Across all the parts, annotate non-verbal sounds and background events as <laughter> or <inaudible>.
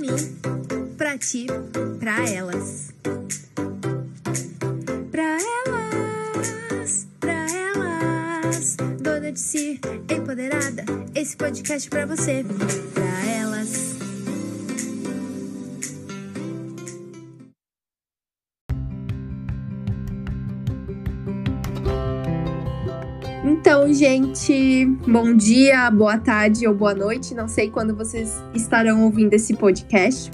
mim, pra ti, pra elas. Pra elas, pra elas, dona de si, empoderada, esse podcast pra você. Então, gente, bom dia, boa tarde ou boa noite. Não sei quando vocês estarão ouvindo esse podcast.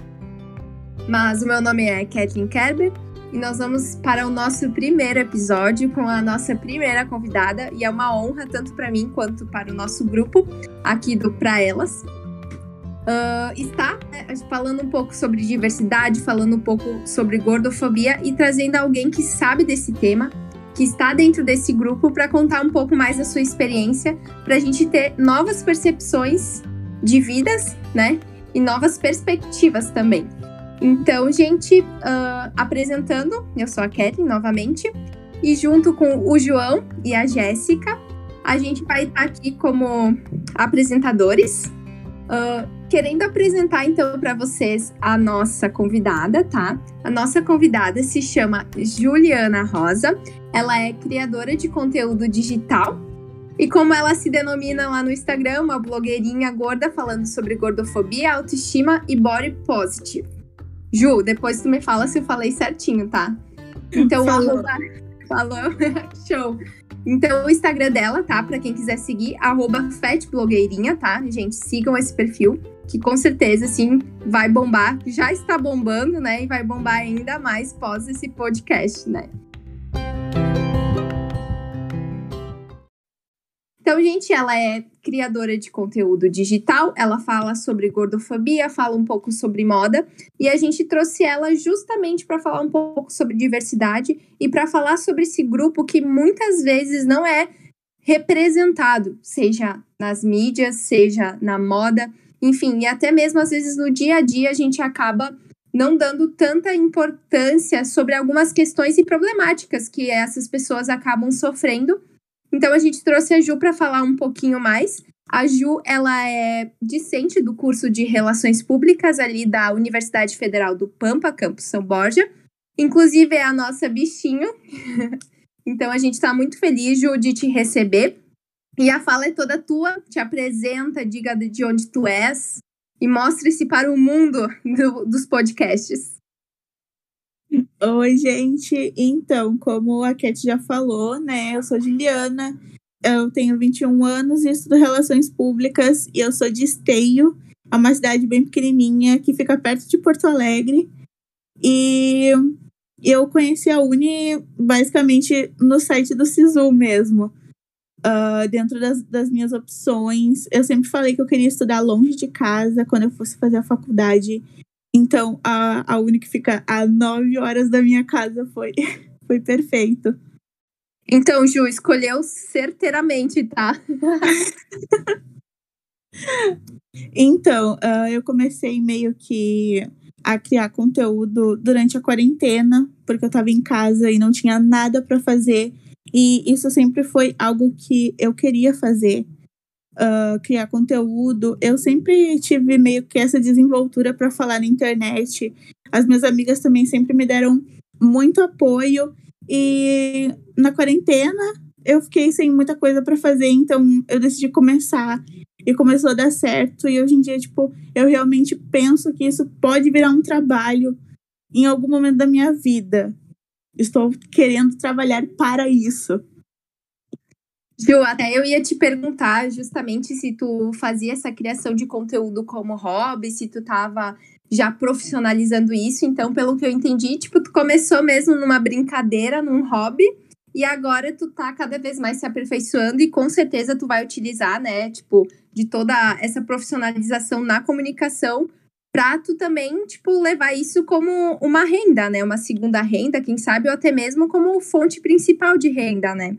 Mas o meu nome é Kathleen Kerber e nós vamos para o nosso primeiro episódio com a nossa primeira convidada. E é uma honra tanto para mim quanto para o nosso grupo aqui do Pra Elas. Uh, está né, falando um pouco sobre diversidade, falando um pouco sobre gordofobia e trazendo alguém que sabe desse tema que está dentro desse grupo para contar um pouco mais da sua experiência, para a gente ter novas percepções de vidas, né? E novas perspectivas também. Então, gente, uh, apresentando, eu sou a Kathleen novamente, e junto com o João e a Jéssica, a gente vai estar aqui como apresentadores. Uh, querendo apresentar então para vocês a nossa convidada, tá? A nossa convidada se chama Juliana Rosa. Ela é criadora de conteúdo digital e como ela se denomina lá no Instagram, uma blogueirinha gorda falando sobre gordofobia, autoestima e body positive. Ju, depois tu me fala se eu falei certinho, tá? Então, falou. Falou. <laughs> Show. Então, o Instagram dela, tá? Para quem quiser seguir, fatblogueirinha, tá? Gente, sigam esse perfil, que com certeza, assim, vai bombar. Já está bombando, né? E vai bombar ainda mais pós esse podcast, né? Então, gente, ela é criadora de conteúdo digital, ela fala sobre gordofobia, fala um pouco sobre moda, e a gente trouxe ela justamente para falar um pouco sobre diversidade e para falar sobre esse grupo que muitas vezes não é representado, seja nas mídias, seja na moda, enfim, e até mesmo às vezes no dia a dia a gente acaba não dando tanta importância sobre algumas questões e problemáticas que essas pessoas acabam sofrendo então a gente trouxe a Ju para falar um pouquinho mais. A Ju, ela é discente do curso de Relações Públicas ali da Universidade Federal do Pampa, campus São Borja. Inclusive é a nossa bichinho. <laughs> então a gente está muito feliz, Ju, de te receber. E a fala é toda tua, te apresenta, diga de onde tu és e mostre-se para o mundo do, dos podcasts. Oi, gente. Então, como a Cat já falou, né? Eu sou Juliana, eu tenho 21 anos e estudo Relações Públicas e eu sou de Esteio, é uma cidade bem pequenininha que fica perto de Porto Alegre. E eu conheci a Uni basicamente no site do SISU mesmo. Uh, dentro das, das minhas opções, eu sempre falei que eu queria estudar longe de casa quando eu fosse fazer a faculdade. Então, a, a Uni que fica a nove horas da minha casa foi, <laughs> foi perfeito. Então, Ju, escolheu certeiramente, tá? <laughs> então, uh, eu comecei meio que a criar conteúdo durante a quarentena, porque eu tava em casa e não tinha nada para fazer. E isso sempre foi algo que eu queria fazer uh, criar conteúdo. Eu sempre tive meio que essa desenvoltura para falar na internet. As minhas amigas também sempre me deram muito apoio. E na quarentena eu fiquei sem muita coisa para fazer, então eu decidi começar e começou a dar certo. E hoje em dia, tipo, eu realmente penso que isso pode virar um trabalho em algum momento da minha vida. Estou querendo trabalhar para isso. Ju, até eu ia te perguntar justamente se tu fazia essa criação de conteúdo como hobby, se tu tava já profissionalizando isso. Então, pelo que eu entendi, tipo, tu começou mesmo numa brincadeira, num hobby, e agora tu tá cada vez mais se aperfeiçoando e com certeza tu vai utilizar, né, tipo, de toda essa profissionalização na comunicação para tu também, tipo, levar isso como uma renda, né, uma segunda renda, quem sabe, ou até mesmo como fonte principal de renda, né?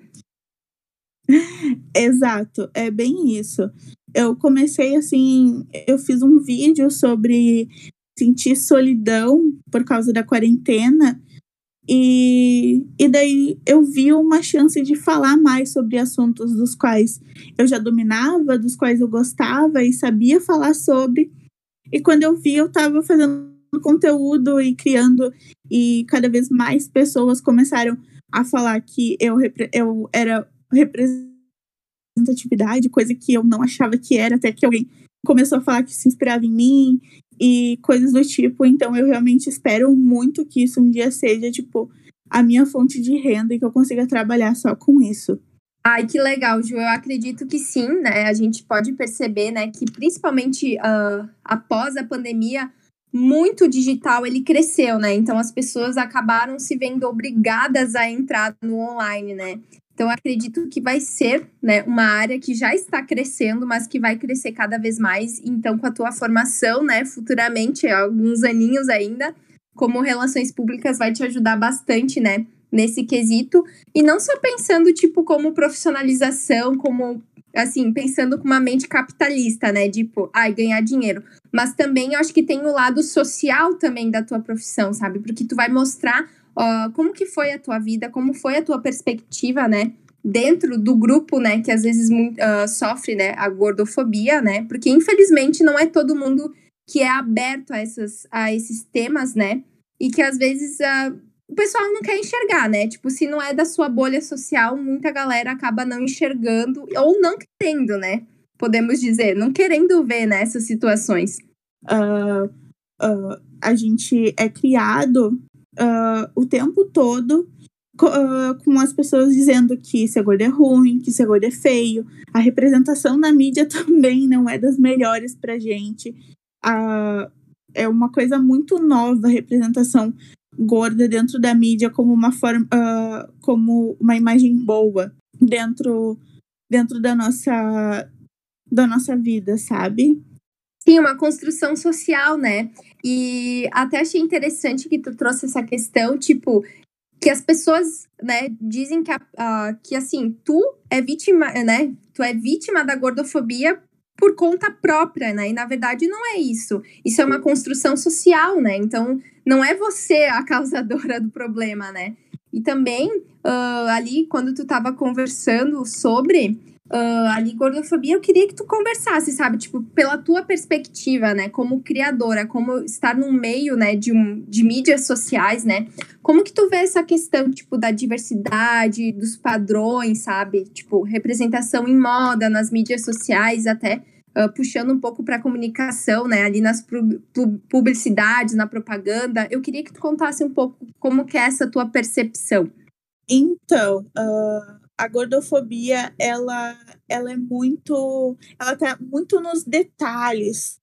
<laughs> Exato, é bem isso. Eu comecei assim, eu fiz um vídeo sobre sentir solidão por causa da quarentena. E, e daí eu vi uma chance de falar mais sobre assuntos dos quais eu já dominava, dos quais eu gostava e sabia falar sobre. E quando eu vi, eu tava fazendo conteúdo e criando, e cada vez mais pessoas começaram a falar que eu, eu era representatividade, coisa que eu não achava que era, até que alguém começou a falar que se inspirava em mim e coisas do tipo. Então eu realmente espero muito que isso um dia seja, tipo, a minha fonte de renda e que eu consiga trabalhar só com isso. Ai, que legal, Ju. Eu acredito que sim, né? A gente pode perceber, né, que principalmente uh, após a pandemia, muito digital ele cresceu, né? Então as pessoas acabaram se vendo obrigadas a entrar no online, né? Então acredito que vai ser, né, uma área que já está crescendo, mas que vai crescer cada vez mais. Então com a tua formação, né, futuramente, alguns aninhos ainda, como relações públicas vai te ajudar bastante, né, nesse quesito. E não só pensando tipo como profissionalização, como assim, pensando com uma mente capitalista, né? Tipo, ai, ganhar dinheiro. Mas também acho que tem o lado social também da tua profissão, sabe? Porque tu vai mostrar uh, como que foi a tua vida, como foi a tua perspectiva, né? Dentro do grupo, né, que às vezes uh, sofre, né, a gordofobia, né? Porque infelizmente não é todo mundo que é aberto a, essas, a esses temas, né? E que às vezes uh, o pessoal não quer enxergar, né? Tipo, se não é da sua bolha social, muita galera acaba não enxergando ou não querendo, né? Podemos dizer, não querendo ver nessas né, situações. Uh, uh, a gente é criado uh, o tempo todo com as pessoas dizendo que ser gordo é ruim, que ser gordo é feio. A representação na mídia <laughs> também não é das melhores pra gente. é uma coisa muito nova a representação gorda dentro da mídia como uma forma, uh, como uma imagem boa dentro dentro da nossa da nossa vida, sabe? Sim, uma construção social, né? E até achei interessante que tu trouxe essa questão, tipo, que as pessoas, né, dizem que, uh, que assim, tu é vítima, né? Tu é vítima da gordofobia por conta própria, né? E na verdade não é isso. Isso é uma construção social, né? Então não é você a causadora do problema, né? E também uh, ali quando tu tava conversando sobre uh, ali gordofobia, eu queria que tu conversasse, sabe? Tipo, pela tua perspectiva, né? Como criadora, como estar no meio, né, de, um, de mídias sociais, né? Como que tu vê essa questão, tipo, da diversidade, dos padrões, sabe? Tipo, representação em moda, nas mídias sociais, até uh, puxando um pouco para a comunicação, né? Ali nas publicidades, na propaganda. Eu queria que tu contasse um pouco como que é essa tua percepção. Então, uh, a gordofobia, ela, ela é muito. Ela tá muito nos detalhes.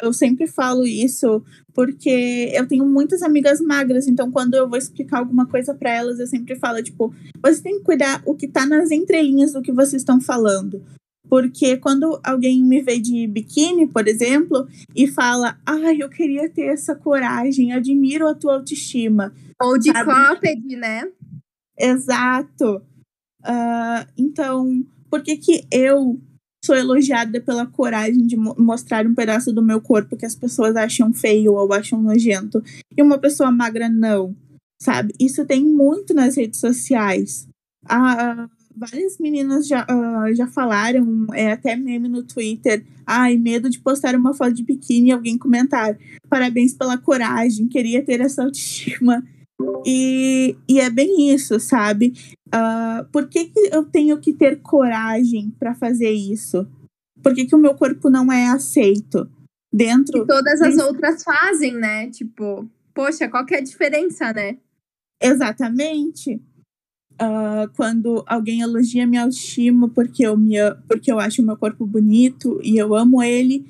Eu sempre falo isso porque eu tenho muitas amigas magras, então quando eu vou explicar alguma coisa para elas, eu sempre falo, tipo, você tem que cuidar o que tá nas entrelinhas do que vocês estão falando. Porque quando alguém me vê de biquíni, por exemplo, e fala, ai, eu queria ter essa coragem, admiro a tua autoestima. Ou de cropped, né? Exato. Uh, então, por que, que eu sou elogiada pela coragem de mo mostrar um pedaço do meu corpo que as pessoas acham feio ou acham nojento e uma pessoa magra não? Sabe? Isso tem muito nas redes sociais. Ah, várias meninas já, uh, já falaram, é até meme no Twitter. Ai, medo de postar uma foto de biquíni e alguém comentar. Parabéns pela coragem, queria ter essa autoestima. E, e é bem isso, sabe? Uh, por que, que eu tenho que ter coragem para fazer isso? Por que, que o meu corpo não é aceito? Dentro. E todas as outras fazem, né? Tipo, poxa, qual que é a diferença, né? Exatamente. Uh, quando alguém elogia minha autoestima porque eu, me, porque eu acho o meu corpo bonito e eu amo ele,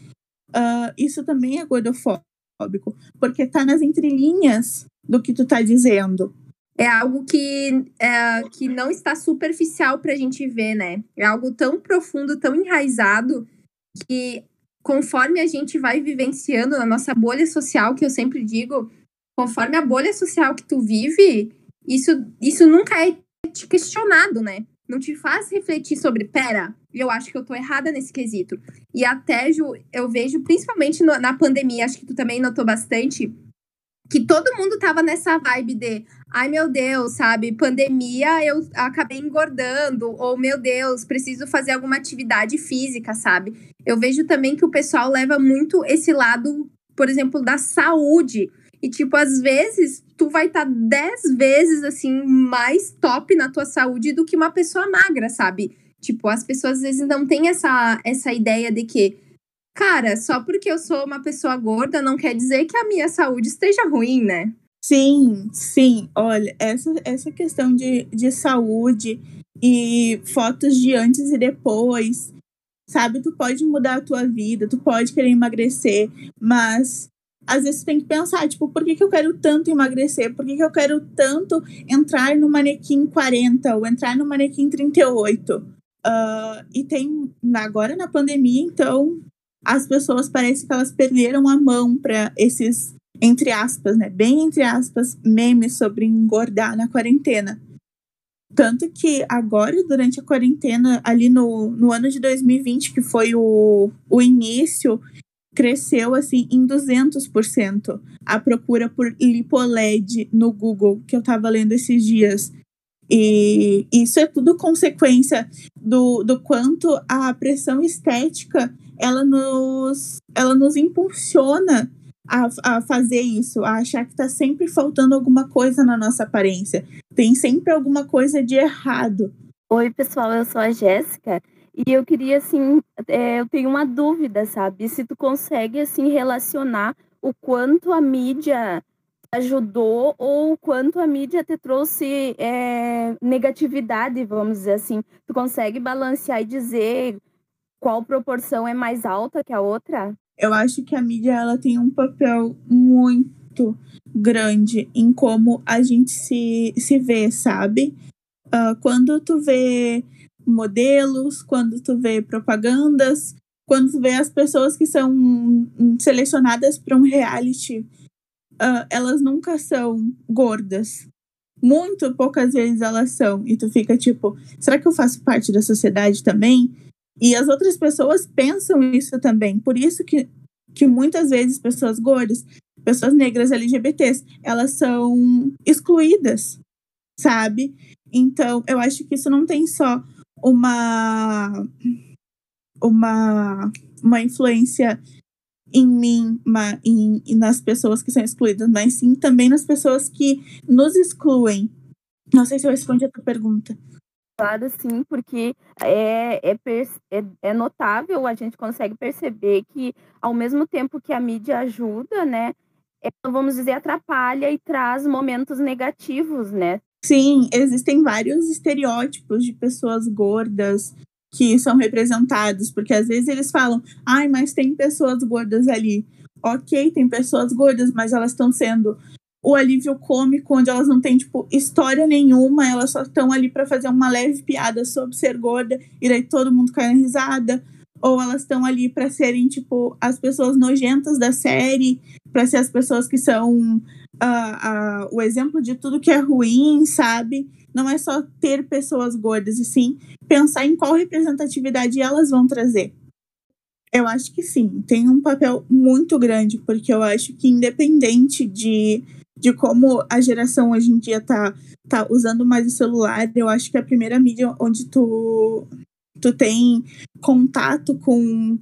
uh, isso também é gordofóbico. Porque tá nas entrelinhas do que tu tá dizendo. É algo que, é, que não está superficial pra gente ver, né? É algo tão profundo, tão enraizado, que conforme a gente vai vivenciando na nossa bolha social, que eu sempre digo, conforme a bolha social que tu vive, isso, isso nunca é te questionado, né? Não te faz refletir sobre, pera, eu acho que eu tô errada nesse quesito. E até, Ju, eu vejo, principalmente na pandemia, acho que tu também notou bastante, que todo mundo tava nessa vibe de, ai meu Deus, sabe, pandemia eu acabei engordando, ou meu Deus, preciso fazer alguma atividade física, sabe? Eu vejo também que o pessoal leva muito esse lado por exemplo, da saúde. E, tipo, às vezes tu vai estar tá dez vezes, assim, mais top na tua saúde do que uma pessoa magra, sabe? Tipo, as pessoas às vezes não têm essa, essa ideia de que, cara, só porque eu sou uma pessoa gorda não quer dizer que a minha saúde esteja ruim, né? Sim, sim. Olha, essa, essa questão de, de saúde e fotos de antes e depois, sabe? Tu pode mudar a tua vida, tu pode querer emagrecer, mas às vezes tu tem que pensar, tipo, por que, que eu quero tanto emagrecer? Por que, que eu quero tanto entrar no manequim 40 ou entrar no manequim 38? Uh, ah, e tem, agora na pandemia, então, as pessoas parecem que elas perderam a mão para esses entre aspas, né? Bem entre aspas, memes sobre engordar na quarentena. Tanto que agora, durante a quarentena, ali no, no ano de 2020, que foi o, o início, cresceu assim em 200% a procura por lipoled no Google, que eu estava lendo esses dias. E isso é tudo consequência do, do quanto a pressão estética ela nos, ela nos impulsiona a, a fazer isso, a achar que está sempre faltando alguma coisa na nossa aparência. Tem sempre alguma coisa de errado. Oi, pessoal, eu sou a Jéssica. E eu queria, assim, é, eu tenho uma dúvida, sabe? Se tu consegue, assim, relacionar o quanto a mídia ajudou ou o quanto a mídia te trouxe é, negatividade, vamos dizer assim. Tu consegue balancear e dizer qual proporção é mais alta que a outra? Eu acho que a mídia ela tem um papel muito grande em como a gente se, se vê, sabe? Uh, quando tu vê modelos, quando tu vê propagandas, quando tu vê as pessoas que são selecionadas para um reality, uh, elas nunca são gordas. Muito poucas vezes elas são. E tu fica tipo, será que eu faço parte da sociedade também? E as outras pessoas pensam isso também. Por isso que, que muitas vezes pessoas gordas, pessoas negras LGBTs, elas são excluídas, sabe? Então, eu acho que isso não tem só uma uma uma influência em mim, uma, em, nas pessoas que são excluídas, mas sim também nas pessoas que nos excluem. Não sei se eu respondi a tua pergunta. Claro, sim, porque é, é, é, é, notável, a gente consegue perceber que, ao mesmo tempo que a mídia ajuda, né, ela, vamos dizer, atrapalha e traz momentos negativos, né? Sim, existem vários estereótipos de pessoas gordas que são representados, porque às vezes eles falam, ai, mas tem pessoas gordas ali. Ok, tem pessoas gordas, mas elas estão sendo o alívio cômico, onde elas não têm, tipo, história nenhuma, elas só estão ali para fazer uma leve piada sobre ser gorda, e daí todo mundo cai na risada. Ou elas estão ali para serem, tipo, as pessoas nojentas da série, para ser as pessoas que são uh, uh, o exemplo de tudo que é ruim, sabe? Não é só ter pessoas gordas, e sim pensar em qual representatividade elas vão trazer. Eu acho que sim, tem um papel muito grande, porque eu acho que independente de de como a geração hoje em dia tá, tá usando mais o celular, eu acho que a primeira mídia onde tu, tu tem contato com,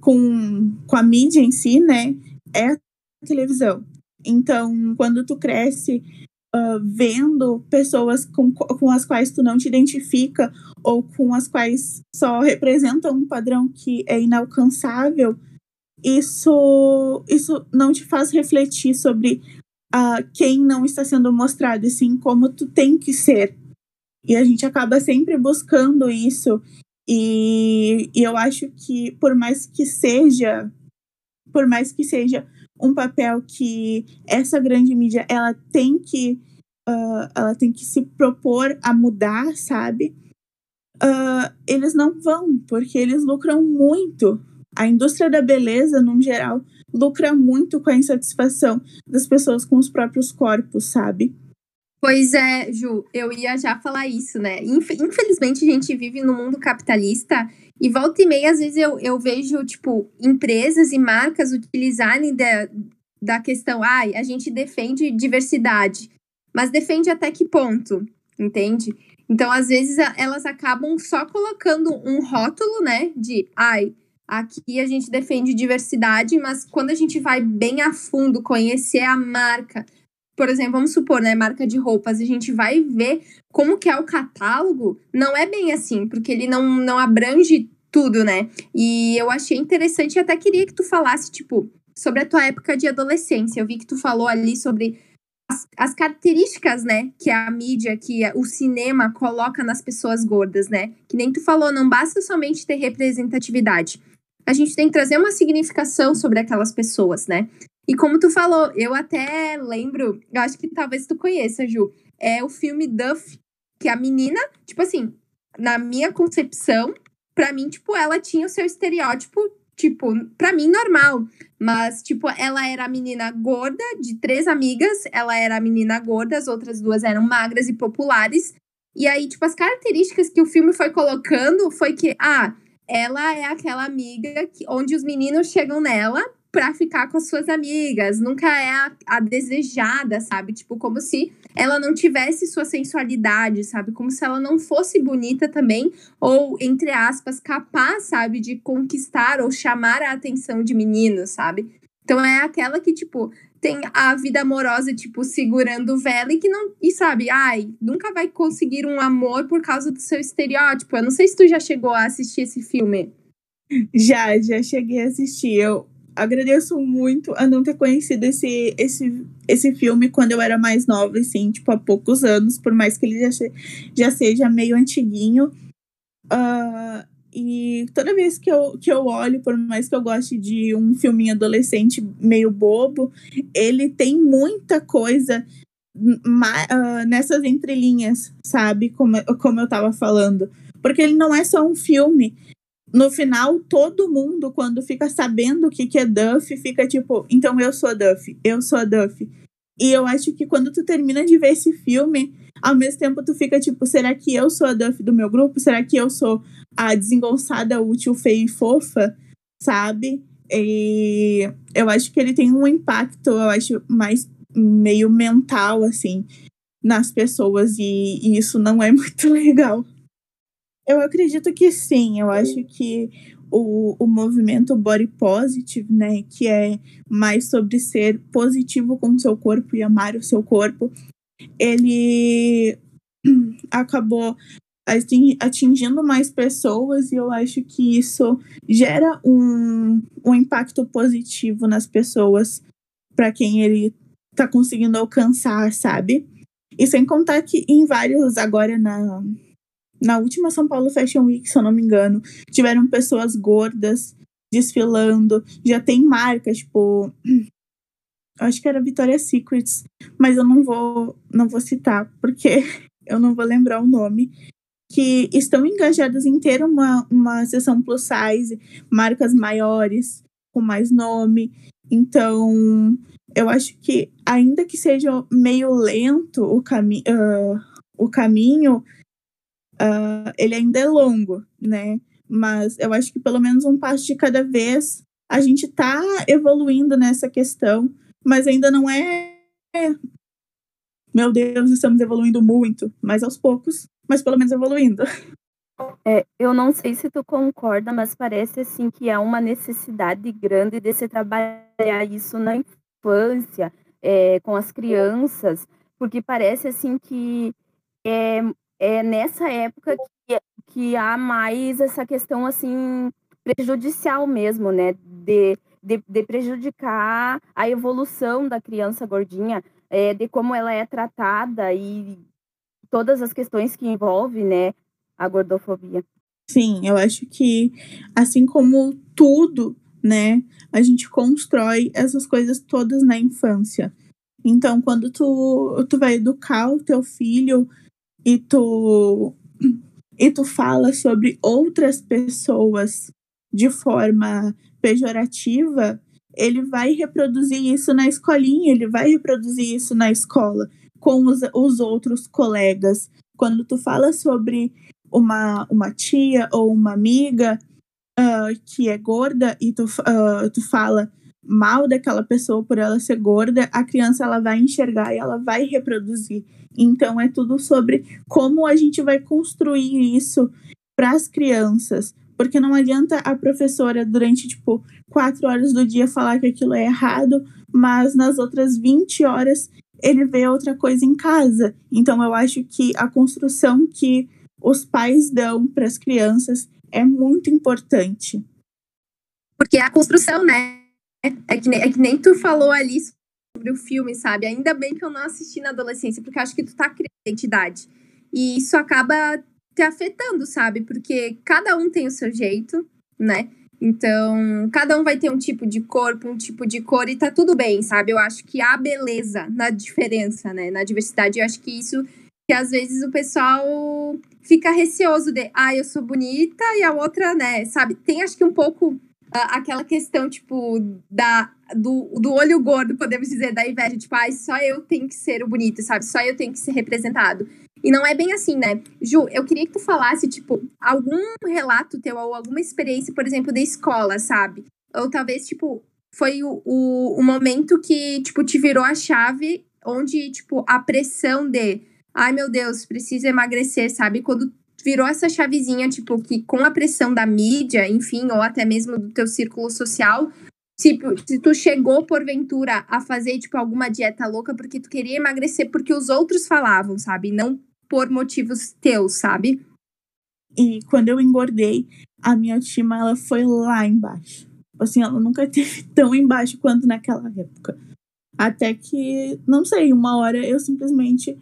com, com a mídia em si, né, é a televisão. Então, quando tu cresce uh, vendo pessoas com, com as quais tu não te identifica ou com as quais só representam um padrão que é inalcançável, isso, isso não te faz refletir sobre uh, quem não está sendo mostrado, assim como tu tem que ser. E a gente acaba sempre buscando isso. E, e eu acho que por mais que seja, por mais que seja um papel que essa grande mídia ela tem que uh, ela tem que se propor a mudar, sabe? Uh, eles não vão, porque eles lucram muito. A indústria da beleza, no geral, lucra muito com a insatisfação das pessoas com os próprios corpos, sabe? Pois é, Ju, eu ia já falar isso, né? Infelizmente a gente vive no mundo capitalista e volta e meia, às vezes eu, eu vejo, tipo, empresas e marcas utilizarem da, da questão, ai, ah, a gente defende diversidade, mas defende até que ponto, entende? Então, às vezes, elas acabam só colocando um rótulo, né, de, ai, Aqui a gente defende diversidade, mas quando a gente vai bem a fundo conhecer a marca, por exemplo, vamos supor, né, marca de roupas, a gente vai ver como que é o catálogo, não é bem assim, porque ele não, não abrange tudo, né? E eu achei interessante e até queria que tu falasse, tipo, sobre a tua época de adolescência. Eu vi que tu falou ali sobre as, as características, né, que a mídia, que o cinema coloca nas pessoas gordas, né? Que nem tu falou, não basta somente ter representatividade. A gente tem que trazer uma significação sobre aquelas pessoas, né? E como tu falou, eu até lembro, eu acho que talvez tu conheça, Ju, é o filme Duff, que a menina, tipo assim, na minha concepção, para mim, tipo, ela tinha o seu estereótipo, tipo, para mim normal, mas tipo, ela era a menina gorda de três amigas, ela era a menina gorda, as outras duas eram magras e populares. E aí, tipo, as características que o filme foi colocando foi que, ah, ela é aquela amiga que, onde os meninos chegam nela pra ficar com as suas amigas, nunca é a, a, desejada, sabe? Tipo, como se ela não tivesse sua sensualidade, sabe? Como se ela não fosse bonita também, ou, entre aspas, capaz, sabe, de conquistar ou chamar a atenção de meninos, sabe? Então é aquela que, tipo, tem a vida amorosa, tipo, segurando vela e que não. E sabe, ai, nunca vai conseguir um amor por causa do seu estereótipo. Eu não sei se tu já chegou a assistir esse filme. Já, já cheguei a assistir. Eu agradeço muito a não ter conhecido esse, esse, esse filme quando eu era mais nova, assim, tipo, há poucos anos, por mais que ele já, já seja meio antiguinho. Uh, e toda vez que eu, que eu olho, por mais que eu goste de um filminho adolescente meio bobo, ele tem muita coisa uh, nessas entrelinhas, sabe? Como, como eu tava falando. Porque ele não é só um filme, no final, todo mundo, quando fica sabendo o que, que é Duff, fica tipo, então eu sou Duff, eu sou Duff. E eu acho que quando tu termina de ver esse filme, ao mesmo tempo tu fica tipo, será que eu sou a Duff do meu grupo? Será que eu sou a desengonçada, útil, feia e fofa? Sabe? E eu acho que ele tem um impacto, eu acho, mais meio mental, assim, nas pessoas, e, e isso não é <laughs> muito legal. Eu acredito que sim. Eu acho que o, o movimento body positive, né, que é mais sobre ser positivo com o seu corpo e amar o seu corpo, ele <clears throat> acabou atingindo mais pessoas e eu acho que isso gera um, um impacto positivo nas pessoas para quem ele está conseguindo alcançar, sabe? E sem contar que em vários, agora na, na última São Paulo Fashion Week, se eu não me engano, tiveram pessoas gordas desfilando. Já tem marcas, tipo. <clears throat> Acho que era Victoria's Secrets, mas eu não vou, não vou citar, porque <laughs> eu não vou lembrar o nome. Que estão engajadas em ter uma, uma sessão plus size, marcas maiores, com mais nome. Então, eu acho que, ainda que seja meio lento o, cami uh, o caminho, uh, ele ainda é longo, né? Mas eu acho que pelo menos um passo de cada vez a gente está evoluindo nessa questão, mas ainda não é. Meu Deus, estamos evoluindo muito, mas aos poucos, mas pelo menos evoluindo. <laughs> É, eu não sei se tu concorda, mas parece assim que há uma necessidade grande de se trabalhar isso na infância, é, com as crianças, porque parece assim que é, é nessa época que, que há mais essa questão assim prejudicial mesmo, né? De, de, de prejudicar a evolução da criança gordinha, é, de como ela é tratada e todas as questões que envolvem, né, a gordofobia. Sim, eu acho que assim como tudo, né, a gente constrói essas coisas todas na infância. Então, quando tu, tu vai educar o teu filho e tu e tu fala sobre outras pessoas de forma pejorativa, ele vai reproduzir isso na escolinha, ele vai reproduzir isso na escola com os, os outros colegas. Quando tu fala sobre uma, uma tia ou uma amiga uh, que é gorda e tu, uh, tu fala mal daquela pessoa por ela ser gorda, a criança ela vai enxergar e ela vai reproduzir. Então é tudo sobre como a gente vai construir isso para as crianças, Porque não adianta a professora, durante, tipo, quatro horas do dia falar que aquilo é errado, mas nas outras 20 horas ele vê outra coisa em casa. Então, eu acho que a construção que os pais dão para as crianças é muito importante. Porque a construção, né? É que, nem, é que nem tu falou ali sobre o filme, sabe? Ainda bem que eu não assisti na adolescência, porque acho que tu tá criando identidade. E isso acaba te afetando, sabe? Porque cada um tem o seu jeito, né? Então, cada um vai ter um tipo de corpo, um tipo de cor e tá tudo bem, sabe? Eu acho que há beleza na diferença, né? Na diversidade. Eu acho que isso que às vezes o pessoal fica receoso de, ah, eu sou bonita e a outra, né, sabe? Tem acho que um pouco uh, aquela questão, tipo, da, do, do olho gordo, podemos dizer, da inveja, tipo, ah, só eu tenho que ser o bonito, sabe? Só eu tenho que ser representado. E não é bem assim, né? Ju, eu queria que tu falasse, tipo, algum relato teu ou alguma experiência, por exemplo, da escola, sabe? Ou talvez, tipo, foi o, o, o momento que, tipo, te virou a chave onde, tipo, a pressão de, ai meu Deus, preciso emagrecer, sabe? Quando virou essa chavezinha, tipo, que com a pressão da mídia, enfim, ou até mesmo do teu círculo social, Tipo, se tu chegou porventura a fazer, tipo, alguma dieta louca porque tu queria emagrecer porque os outros falavam, sabe? Não por motivos teus, sabe? E quando eu engordei, a minha autoestima ela foi lá embaixo. Assim, ela nunca <laughs> teve tão embaixo quanto naquela época. Até que, não sei, uma hora eu simplesmente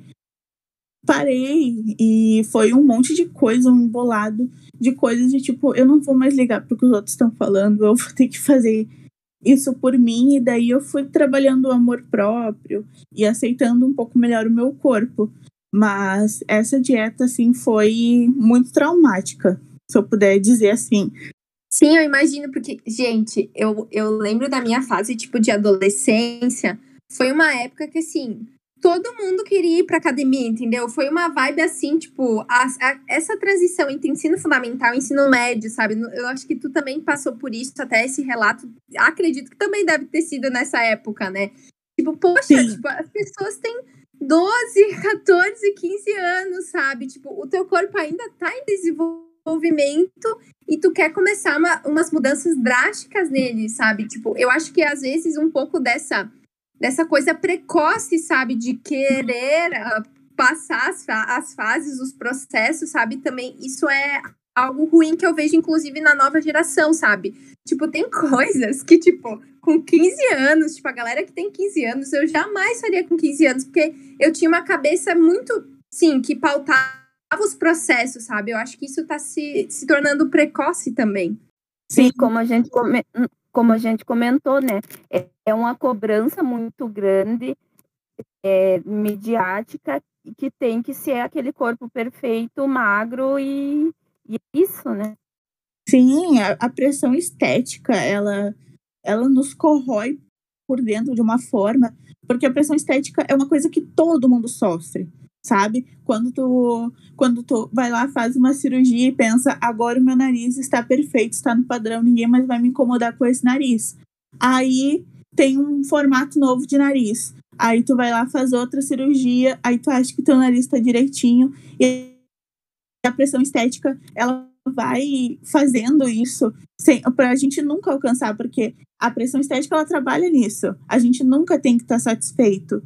parei e foi um monte de coisa, um embolado de coisas de tipo, eu não vou mais ligar pro que os outros estão falando, eu vou ter que fazer isso por mim, e daí eu fui trabalhando o amor próprio e aceitando um pouco melhor o meu corpo. Mas essa dieta, assim, foi muito traumática, se eu puder dizer assim. Sim, eu imagino, porque, gente, eu, eu lembro da minha fase, tipo, de adolescência. Foi uma época que, assim, todo mundo queria ir pra academia, entendeu? Foi uma vibe assim, tipo, a, a, essa transição entre ensino fundamental e ensino médio, sabe? Eu acho que tu também passou por isso, até esse relato. Acredito que também deve ter sido nessa época, né? Tipo, poxa, tipo, as pessoas têm 12, 14, 15 anos, sabe? Tipo, o teu corpo ainda tá em desenvolvimento e tu quer começar uma, umas mudanças drásticas nele, sabe? Tipo, eu acho que às vezes um pouco dessa, dessa coisa precoce, sabe? De querer uh, passar as, as fases, os processos, sabe? Também isso é algo ruim que eu vejo, inclusive, na nova geração, sabe? Tipo, tem <laughs> coisas que, tipo, com 15 anos, tipo, a galera que tem 15 anos, eu jamais faria com 15 anos, porque eu tinha uma cabeça muito, sim, que pautava os processos, sabe? Eu acho que isso tá se, se tornando precoce também. Sim, como a gente, come, como a gente comentou, né? É, é uma cobrança muito grande, é, midiática, que tem que ser aquele corpo perfeito, magro e, e é isso, né? Sim, a, a pressão estética, ela ela nos corrói por dentro de uma forma, porque a pressão estética é uma coisa que todo mundo sofre, sabe? Quando tu, quando tu vai lá, faz uma cirurgia e pensa, agora o meu nariz está perfeito, está no padrão, ninguém mais vai me incomodar com esse nariz. Aí tem um formato novo de nariz. Aí tu vai lá, faz outra cirurgia, aí tu acha que teu nariz está direitinho, e a pressão estética, ela vai fazendo isso para a gente nunca alcançar, porque a pressão estética ela trabalha nisso. A gente nunca tem que estar tá satisfeito,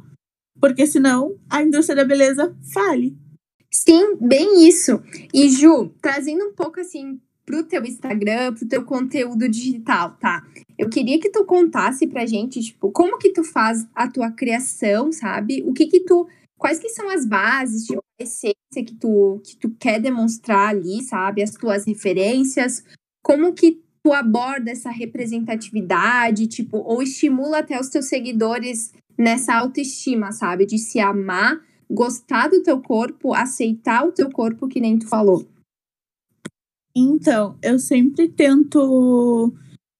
porque senão a indústria da beleza fale. Sim, bem isso. E Ju, trazendo um pouco assim pro teu Instagram, pro teu conteúdo digital, tá? Eu queria que tu contasse pra gente, tipo, como que tu faz a tua criação, sabe? O que que tu quais que são as bases, tipo, a essência que tu, que tu quer demonstrar ali, sabe? As tuas referências, como que tu aborda essa representatividade, tipo, ou estimula até os teus seguidores nessa autoestima, sabe? De se amar, gostar do teu corpo, aceitar o teu corpo, que nem tu falou. Então, eu sempre tento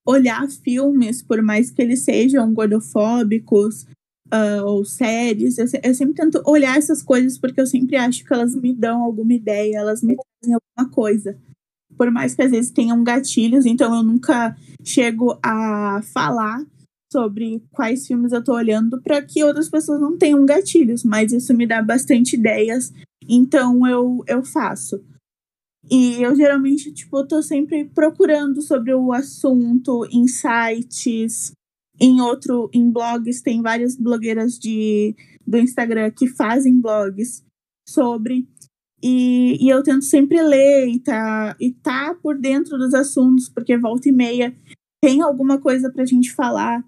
olhar filmes, por mais que eles sejam gordofóbicos, uh, ou séries. Eu, eu, sempre tento olhar essas coisas porque eu sempre acho que elas me dão alguma ideia, elas me trazem alguma coisa. Por mais que às vezes tenham gatilhos, então eu nunca chego a falar sobre quais filmes eu tô olhando para que outras pessoas não tenham gatilhos, mas isso me dá bastante ideias, então eu, eu faço. E eu geralmente, tipo, tô sempre procurando sobre o assunto sites, em outro, em blogs, tem várias blogueiras de, do Instagram que fazem blogs sobre. E, e eu tento sempre ler e tá, e tá por dentro dos assuntos, porque volta e meia tem alguma coisa pra gente falar.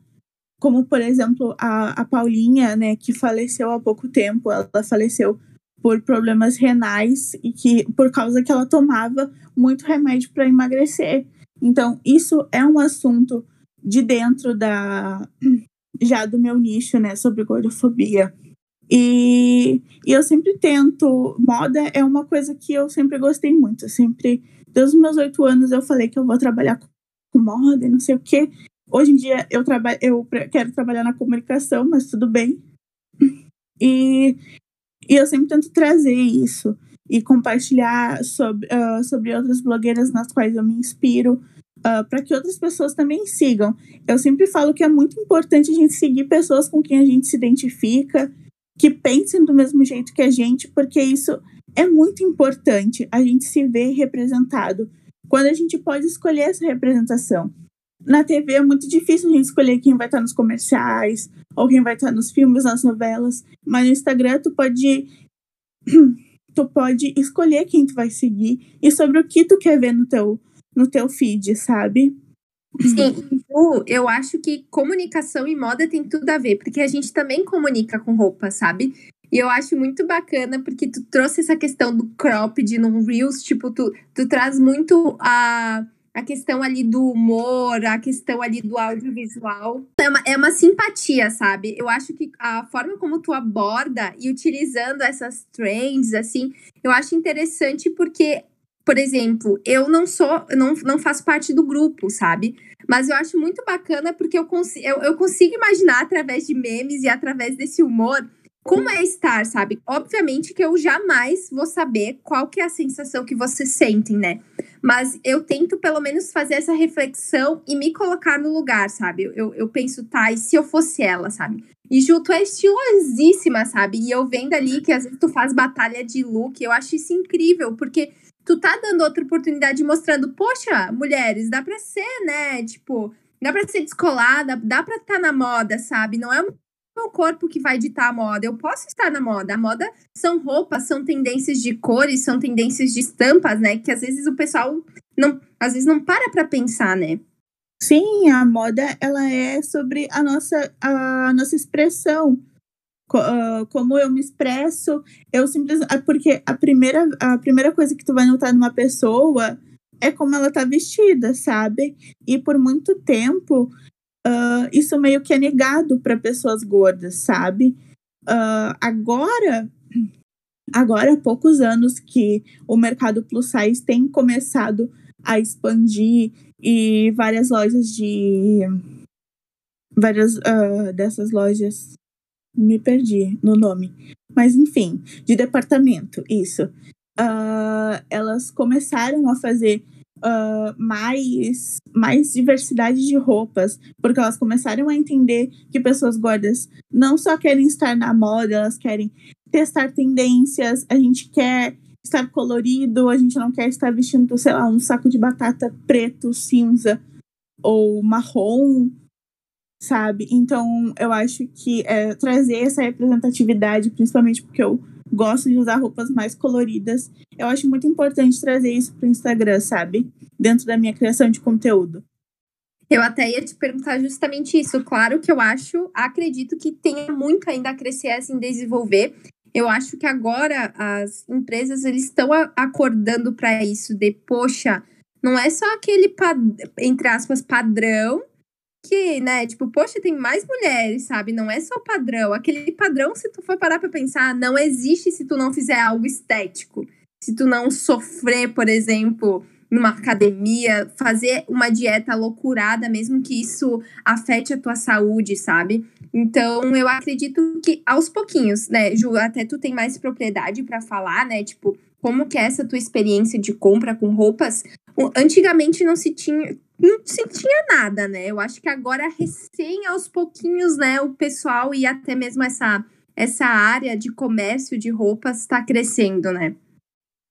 Como, por exemplo, a, a Paulinha, né, que faleceu há pouco tempo. Ela faleceu por problemas renais e que por causa que ela tomava muito remédio para emagrecer. Então, isso é um assunto de dentro da já do meu nicho, né, sobre gordofobia. E, e eu sempre tento, moda é uma coisa que eu sempre gostei muito, eu sempre, desde os meus oito anos eu falei que eu vou trabalhar com moda e não sei o quê. Hoje em dia eu, trabalho, eu quero trabalhar na comunicação, mas tudo bem. <laughs> E, e eu sempre tento trazer isso e compartilhar sobre, uh, sobre outras blogueiras nas quais eu me inspiro, uh, para que outras pessoas também sigam. Eu sempre falo que é muito importante a gente seguir pessoas com quem a gente se identifica, que pensem do mesmo jeito que a gente, porque isso é muito importante, a gente se ver representado. Quando a gente pode escolher essa representação. Na TV é muito difícil a gente escolher quem vai estar nos comerciais, ou quem vai estar nos filmes, nas novelas, mas no Instagram tu pode <clears throat> tu pode escolher quem tu vai seguir e sobre o que tu quer ver no teu no teu feed, sabe? Sim, eu acho que comunicação e moda tem tudo a ver, porque a gente também comunica com roupa, sabe? E eu acho muito bacana porque tu trouxe essa questão do cropped no Reels, tipo, tu, tu traz muito a, a questão ali do humor, a questão ali do audiovisual. É uma, é uma simpatia, sabe? Eu acho que a forma como tu aborda e utilizando essas trends, assim, eu acho interessante porque por exemplo, eu não sou, não, não faço parte do grupo, sabe? Mas eu acho muito bacana porque eu, consigo, eu, eu consigo imaginar através de memes e através desse humor como é estar, sabe? Obviamente que eu jamais vou saber qual que é a sensação que vocês sentem, né? Mas eu tento pelo menos fazer essa reflexão e me colocar no lugar, sabe? Eu, eu penso, tá, e se eu fosse ela, sabe? E Ju, tu é estilosíssima, sabe? E eu vendo ali que às vezes tu faz batalha de look, eu acho isso incrível, porque tu tá dando outra oportunidade mostrando, poxa, mulheres, dá pra ser, né? Tipo, dá pra ser descolada, dá pra estar tá na moda, sabe? Não é o meu corpo que vai ditar a moda. Eu posso estar na moda. A moda são roupas, são tendências de cores, são tendências de estampas, né? Que às vezes o pessoal não, às vezes não para pra pensar, né? Sim, a moda ela é sobre a nossa, a nossa expressão uh, como eu me expresso, eu simplesmente. Ah, porque a primeira, a primeira coisa que tu vai notar numa pessoa é como ela tá vestida, sabe? E por muito tempo, uh, isso meio que é negado para pessoas gordas, sabe? Uh, agora, agora há poucos anos que o mercado plus size tem começado a expandir e várias lojas de várias uh, dessas lojas me perdi no nome. Mas enfim, de departamento, isso. Uh, elas começaram a fazer uh, mais, mais diversidade de roupas, porque elas começaram a entender que pessoas gordas não só querem estar na moda, elas querem testar tendências, a gente quer estar colorido, a gente não quer estar vestindo, sei lá, um saco de batata preto, cinza ou marrom, sabe? Então, eu acho que é, trazer essa representatividade, principalmente porque eu gosto de usar roupas mais coloridas, eu acho muito importante trazer isso para o Instagram, sabe? Dentro da minha criação de conteúdo. Eu até ia te perguntar justamente isso. Claro que eu acho, acredito que tenha muito ainda a crescer, assim, desenvolver. Eu acho que agora as empresas eles estão acordando para isso de, poxa, não é só aquele, entre aspas, padrão que, né, tipo, poxa, tem mais mulheres, sabe? Não é só padrão. Aquele padrão, se tu for parar pra pensar, não existe se tu não fizer algo estético. Se tu não sofrer, por exemplo, numa academia, fazer uma dieta loucurada, mesmo que isso afete a tua saúde, sabe? Então, eu acredito que aos pouquinhos, né, Ju, até tu tem mais propriedade para falar, né, tipo, como que é essa tua experiência de compra com roupas? Antigamente não se tinha, não se tinha nada, né? Eu acho que agora, recém aos pouquinhos, né, o pessoal e até mesmo essa, essa área de comércio de roupas está crescendo, né?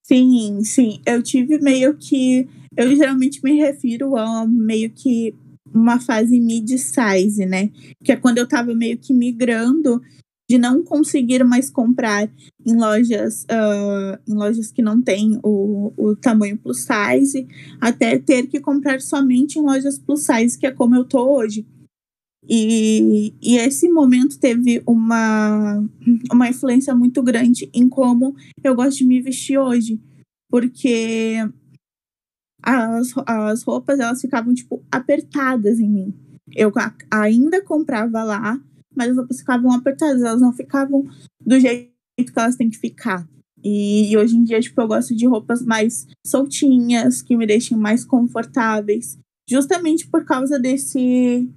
Sim, sim. Eu tive meio que. Eu geralmente me refiro a meio que uma fase mid-size, né? Que é quando eu tava meio que migrando de não conseguir mais comprar em lojas, uh, em lojas que não têm o, o tamanho plus size, até ter que comprar somente em lojas plus size, que é como eu tô hoje. E, e esse momento teve uma, uma influência muito grande em como eu gosto de me vestir hoje. Porque as, as roupas, elas ficavam, tipo, apertadas em mim. Eu ainda comprava lá, mas as roupas ficavam apertadas, elas não ficavam do jeito que elas têm que ficar. E, e, hoje em dia, tipo, eu gosto de roupas mais soltinhas, que me deixem mais confortáveis. Justamente por causa desse,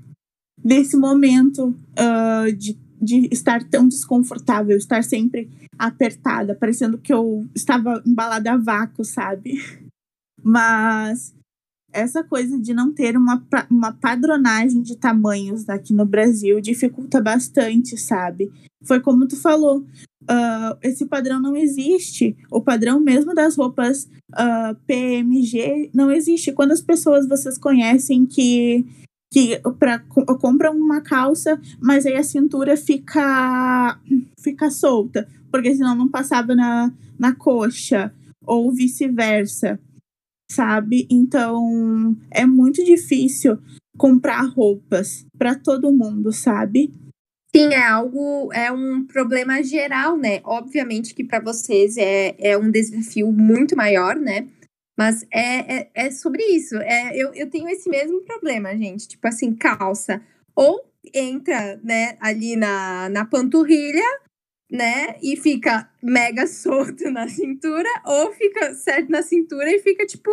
desse momento uh, de, de estar tão desconfortável, estar sempre apertada, parecendo que eu estava embalada a vácuo, sabe? <laughs> Mas essa coisa de não ter uma, uma padronagem de tamanhos aqui no Brasil dificulta bastante, sabe? Foi como tu falou, uh, esse padrão não existe. O padrão mesmo das roupas uh, ah, PMG não existe. Quando as pessoas vocês conhecem que que pra, compram uma calça, mas aí a cintura fica fica solta, porque senão não passava na, na coxa, ou vice-versa sabe? Então é muito difícil comprar roupas para todo mundo, sabe? Sim, é algo, é um problema geral, né? Obviamente que para vocês é, é um desafio muito maior, né? Mas é, é, é sobre isso. É, eu, eu tenho esse mesmo problema, gente. Tipo assim, calça. Ou entra, né, ali na, na panturrilha, né? E fica mega solto na cintura, ou fica certo na cintura e fica tipo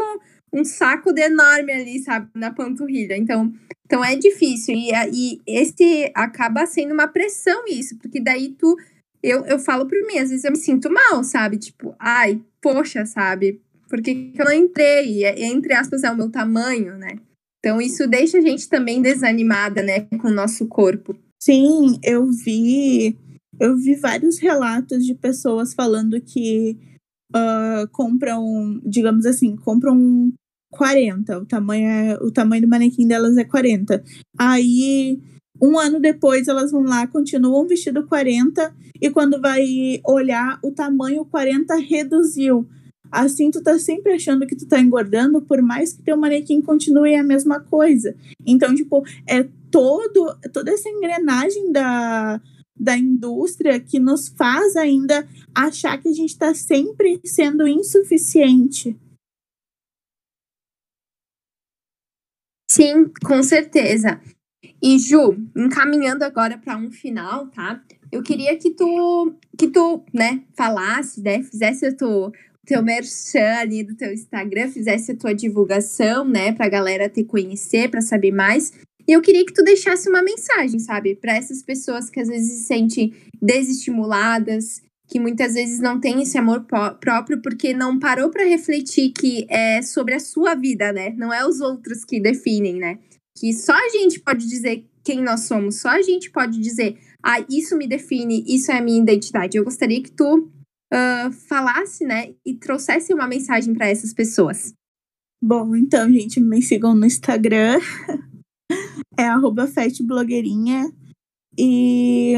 um saco de enorme ali, sabe, na panturrilha. Então, então é difícil. E, e esse acaba sendo uma pressão isso, porque daí tu. Eu, eu falo por mim, às vezes eu me sinto mal, sabe? Tipo, ai, poxa, sabe? Porque eu não entrei? Entre aspas, é o meu tamanho, né? Então isso deixa a gente também desanimada, né, com o nosso corpo. Sim, eu vi eu vi vários relatos de pessoas falando que uh, compram, digamos assim, compram 40. O tamanho, é, o tamanho do manequim delas é 40. Aí, um ano depois, elas vão lá, continuam vestido 40, e quando vai olhar, o tamanho 40 reduziu. Assim, tu tá sempre achando que tu tá engordando, por mais que teu manequim continue a mesma coisa. Então, tipo, é todo, toda essa engrenagem da, da indústria que nos faz ainda achar que a gente está sempre sendo insuficiente. Sim, com certeza. E Ju, encaminhando agora para um final, tá? Eu queria que tu, que tu, né, falasse, né, fizesse o teu, teu merchan ali do teu Instagram, fizesse a tua divulgação, né, para a galera te conhecer, para saber mais. E eu queria que tu deixasse uma mensagem, sabe, para essas pessoas que às vezes se sentem desestimuladas, que muitas vezes não têm esse amor próprio porque não parou para refletir que é sobre a sua vida, né? Não é os outros que definem, né? Que só a gente pode dizer quem nós somos, só a gente pode dizer, ah, isso me define, isso é a minha identidade. Eu gostaria que tu uh, falasse, né, e trouxesse uma mensagem para essas pessoas. Bom, então, gente, me sigam no Instagram, <laughs> é arroba blogueirinha. E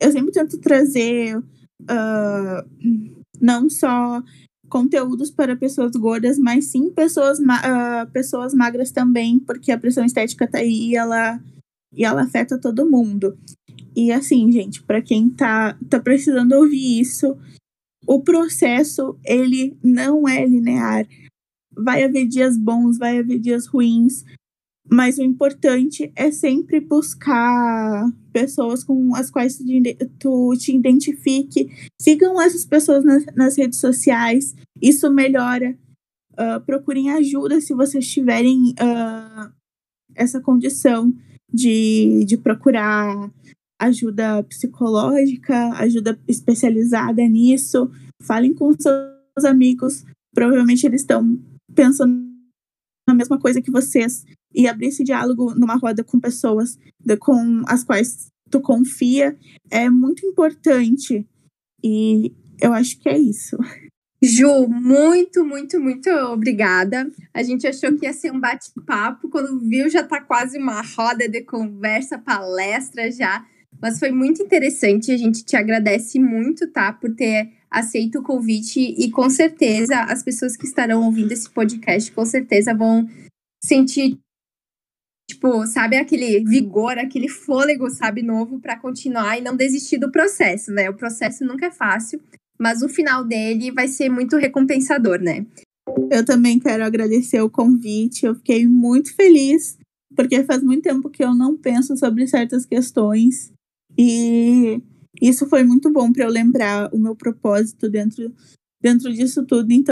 eu sempre tento trazer uh, não só conteúdos para pessoas gordas, mas sim pessoas, uh, pessoas magras também, porque a pressão estética tá aí e ela, e ela afeta todo mundo. E assim, gente, para quem tá, tá precisando ouvir isso, o processo, ele não é linear. Vai haver dias bons, vai haver dias ruins, mas o importante é sempre buscar pessoas com as quais tu te identifique. Sigam essas pessoas nas, nas redes sociais, isso melhora. Uh, procurem ajuda se vocês tiverem uh, essa condição de, de procurar ajuda psicológica, ajuda especializada nisso. Falem com seus amigos, provavelmente eles estão pensando na mesma coisa que vocês e abrir esse diálogo numa roda com pessoas de, com as quais tu confia é muito importante. E eu acho que é isso. Ju, muito, muito, muito obrigada. A gente achou que ia ser um bate-papo, quando viu já tá quase uma roda de conversa, palestra já. Mas foi muito interessante, a gente te agradece muito, tá, por ter aceito o convite e com certeza as pessoas que estarão ouvindo esse podcast com certeza vão sentir tipo, sabe aquele vigor, aquele fôlego, sabe, novo para continuar e não desistir do processo, né? O processo nunca é fácil, mas o final dele vai ser muito recompensador, né? Eu também quero agradecer o convite, eu fiquei muito feliz, porque faz muito tempo que eu não penso sobre certas questões e isso foi muito bom para eu lembrar o meu propósito dentro, dentro disso tudo. Então,